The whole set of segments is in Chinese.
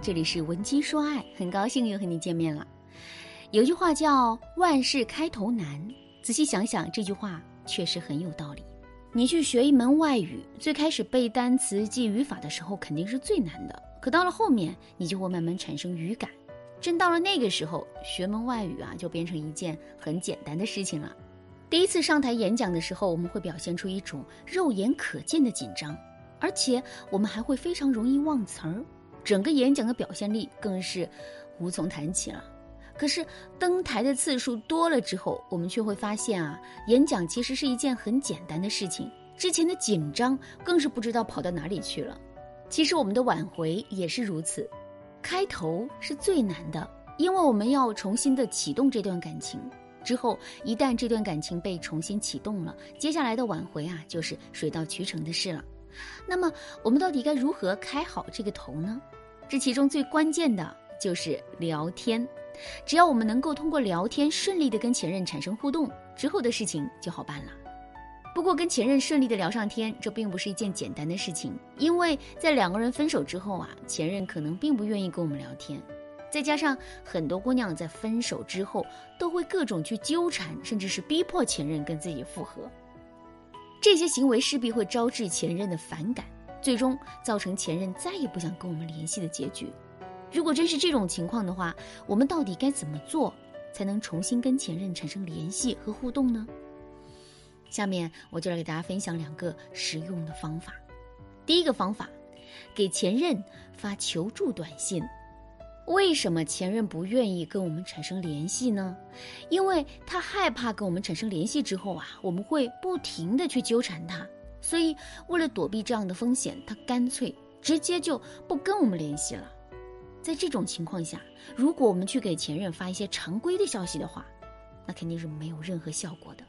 这里是文姬说爱，很高兴又和你见面了。有句话叫“万事开头难”，仔细想想，这句话确实很有道理。你去学一门外语，最开始背单词、记语法的时候肯定是最难的，可到了后面，你就会慢慢产生语感。真到了那个时候，学门外语啊，就变成一件很简单的事情了。第一次上台演讲的时候，我们会表现出一种肉眼可见的紧张，而且我们还会非常容易忘词儿，整个演讲的表现力更是无从谈起了。可是登台的次数多了之后，我们却会发现啊，演讲其实是一件很简单的事情。之前的紧张更是不知道跑到哪里去了。其实我们的挽回也是如此，开头是最难的，因为我们要重新的启动这段感情。之后一旦这段感情被重新启动了，接下来的挽回啊，就是水到渠成的事了。那么我们到底该如何开好这个头呢？这其中最关键的就是聊天。只要我们能够通过聊天顺利的跟前任产生互动，之后的事情就好办了。不过跟前任顺利的聊上天，这并不是一件简单的事情，因为在两个人分手之后啊，前任可能并不愿意跟我们聊天，再加上很多姑娘在分手之后都会各种去纠缠，甚至是逼迫前任跟自己复合，这些行为势必会招致前任的反感，最终造成前任再也不想跟我们联系的结局。如果真是这种情况的话，我们到底该怎么做才能重新跟前任产生联系和互动呢？下面我就来给大家分享两个实用的方法。第一个方法，给前任发求助短信。为什么前任不愿意跟我们产生联系呢？因为他害怕跟我们产生联系之后啊，我们会不停的去纠缠他，所以为了躲避这样的风险，他干脆直接就不跟我们联系了。在这种情况下，如果我们去给前任发一些常规的消息的话，那肯定是没有任何效果的。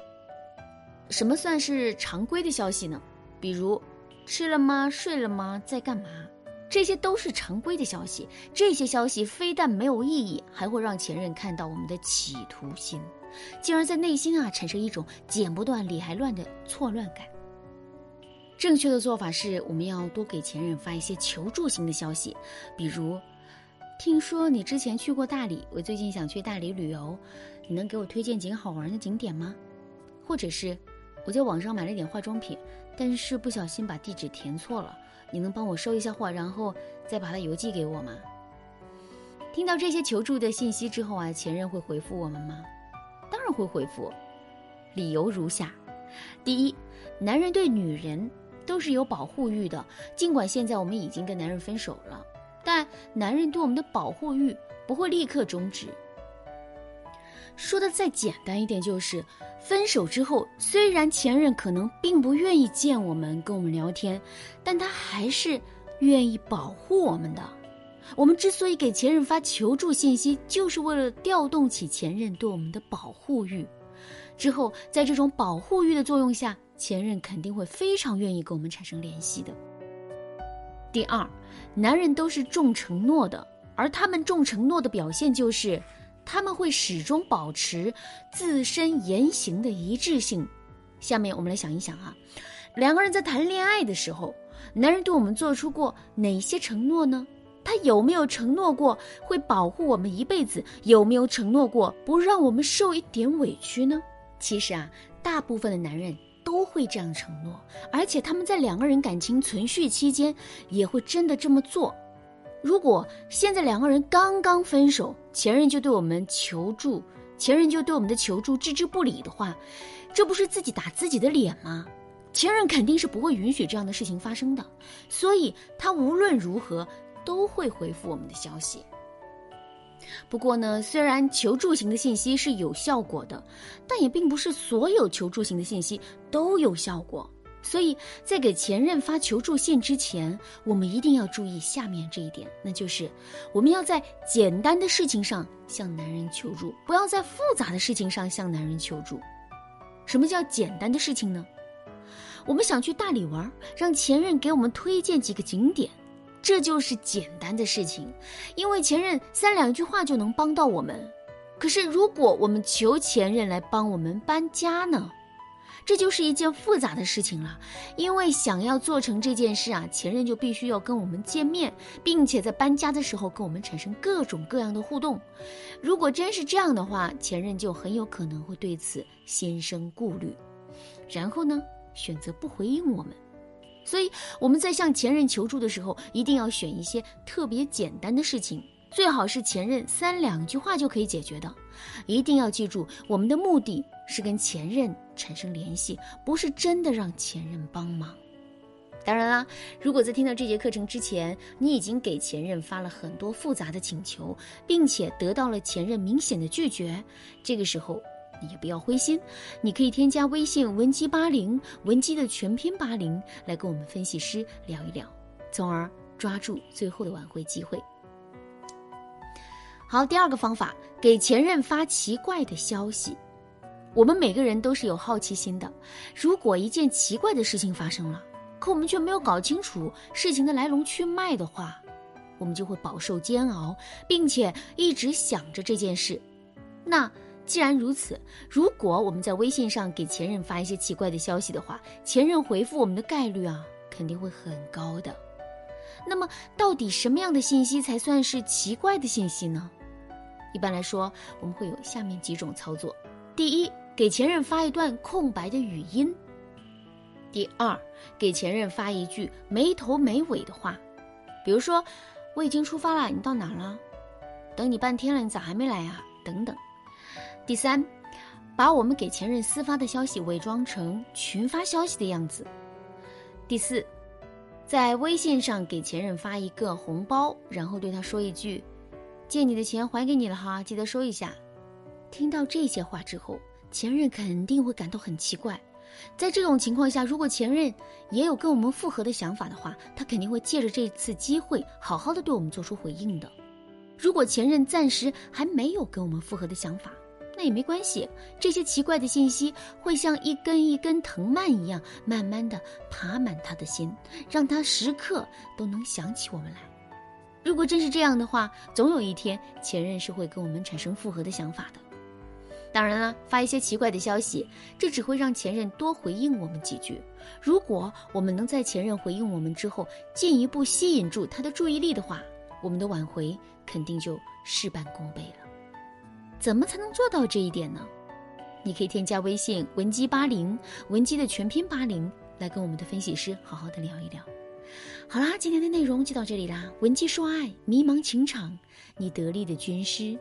什么算是常规的消息呢？比如，吃了吗？睡了吗？在干嘛？这些都是常规的消息。这些消息非但没有意义，还会让前任看到我们的企图心，进而在内心啊产生一种剪不断理还乱的错乱感。正确的做法是，我们要多给前任发一些求助型的消息，比如。听说你之前去过大理，我最近想去大理旅游，你能给我推荐几个好玩的景点吗？或者是我在网上买了点化妆品，但是不小心把地址填错了，你能帮我收一下货，然后再把它邮寄给我吗？听到这些求助的信息之后啊，前任会回复我们吗？当然会回复，理由如下：第一，男人对女人都是有保护欲的，尽管现在我们已经跟男人分手了。但男人对我们的保护欲不会立刻终止。说的再简单一点，就是分手之后，虽然前任可能并不愿意见我们、跟我们聊天，但他还是愿意保护我们的。我们之所以给前任发求助信息，就是为了调动起前任对我们的保护欲。之后，在这种保护欲的作用下，前任肯定会非常愿意跟我们产生联系的。第二，男人都是重承诺的，而他们重承诺的表现就是，他们会始终保持自身言行的一致性。下面我们来想一想啊，两个人在谈恋爱的时候，男人对我们做出过哪些承诺呢？他有没有承诺过会保护我们一辈子？有没有承诺过不让我们受一点委屈呢？其实啊，大部分的男人。都会这样承诺，而且他们在两个人感情存续期间也会真的这么做。如果现在两个人刚刚分手，前任就对我们求助，前任就对我们的求助置之不理的话，这不是自己打自己的脸吗？前任肯定是不会允许这样的事情发生的，所以他无论如何都会回复我们的消息。不过呢，虽然求助型的信息是有效果的，但也并不是所有求助型的信息都有效果。所以在给前任发求助信之前，我们一定要注意下面这一点，那就是我们要在简单的事情上向男人求助，不要在复杂的事情上向男人求助。什么叫简单的事情呢？我们想去大理玩，让前任给我们推荐几个景点。这就是简单的事情，因为前任三两句话就能帮到我们。可是如果我们求前任来帮我们搬家呢？这就是一件复杂的事情了。因为想要做成这件事啊，前任就必须要跟我们见面，并且在搬家的时候跟我们产生各种各样的互动。如果真是这样的话，前任就很有可能会对此心生顾虑，然后呢，选择不回应我们。所以我们在向前任求助的时候，一定要选一些特别简单的事情。最好是前任三两句话就可以解决的，一定要记住，我们的目的是跟前任产生联系，不是真的让前任帮忙。当然啦，如果在听到这节课程之前，你已经给前任发了很多复杂的请求，并且得到了前任明显的拒绝，这个时候你也不要灰心，你可以添加微信文姬八零，文姬的全拼八零，来跟我们分析师聊一聊，从而抓住最后的挽回机会。好，第二个方法，给前任发奇怪的消息。我们每个人都是有好奇心的。如果一件奇怪的事情发生了，可我们却没有搞清楚事情的来龙去脉的话，我们就会饱受煎熬，并且一直想着这件事。那既然如此，如果我们在微信上给前任发一些奇怪的消息的话，前任回复我们的概率啊，肯定会很高的。那么，到底什么样的信息才算是奇怪的信息呢？一般来说，我们会有下面几种操作：第一，给前任发一段空白的语音；第二，给前任发一句没头没尾的话，比如说“我已经出发了，你到哪了？等你半天了，你咋还没来啊？”等等。第三，把我们给前任私发的消息伪装成群发消息的样子；第四，在微信上给前任发一个红包，然后对他说一句。借你的钱还给你了哈，记得收一下。听到这些话之后，前任肯定会感到很奇怪。在这种情况下，如果前任也有跟我们复合的想法的话，他肯定会借着这次机会好好的对我们做出回应的。如果前任暂时还没有跟我们复合的想法，那也没关系。这些奇怪的信息会像一根一根藤蔓一样，慢慢的爬满他的心，让他时刻都能想起我们来。如果真是这样的话，总有一天前任是会跟我们产生复合的想法的。当然了，发一些奇怪的消息，这只会让前任多回应我们几句。如果我们能在前任回应我们之后，进一步吸引住他的注意力的话，我们的挽回肯定就事半功倍了。怎么才能做到这一点呢？你可以添加微信文姬八零，文姬的全拼八零，来跟我们的分析师好好的聊一聊。好啦，今天的内容就到这里啦。文姬说爱，迷茫情场，你得力的军师。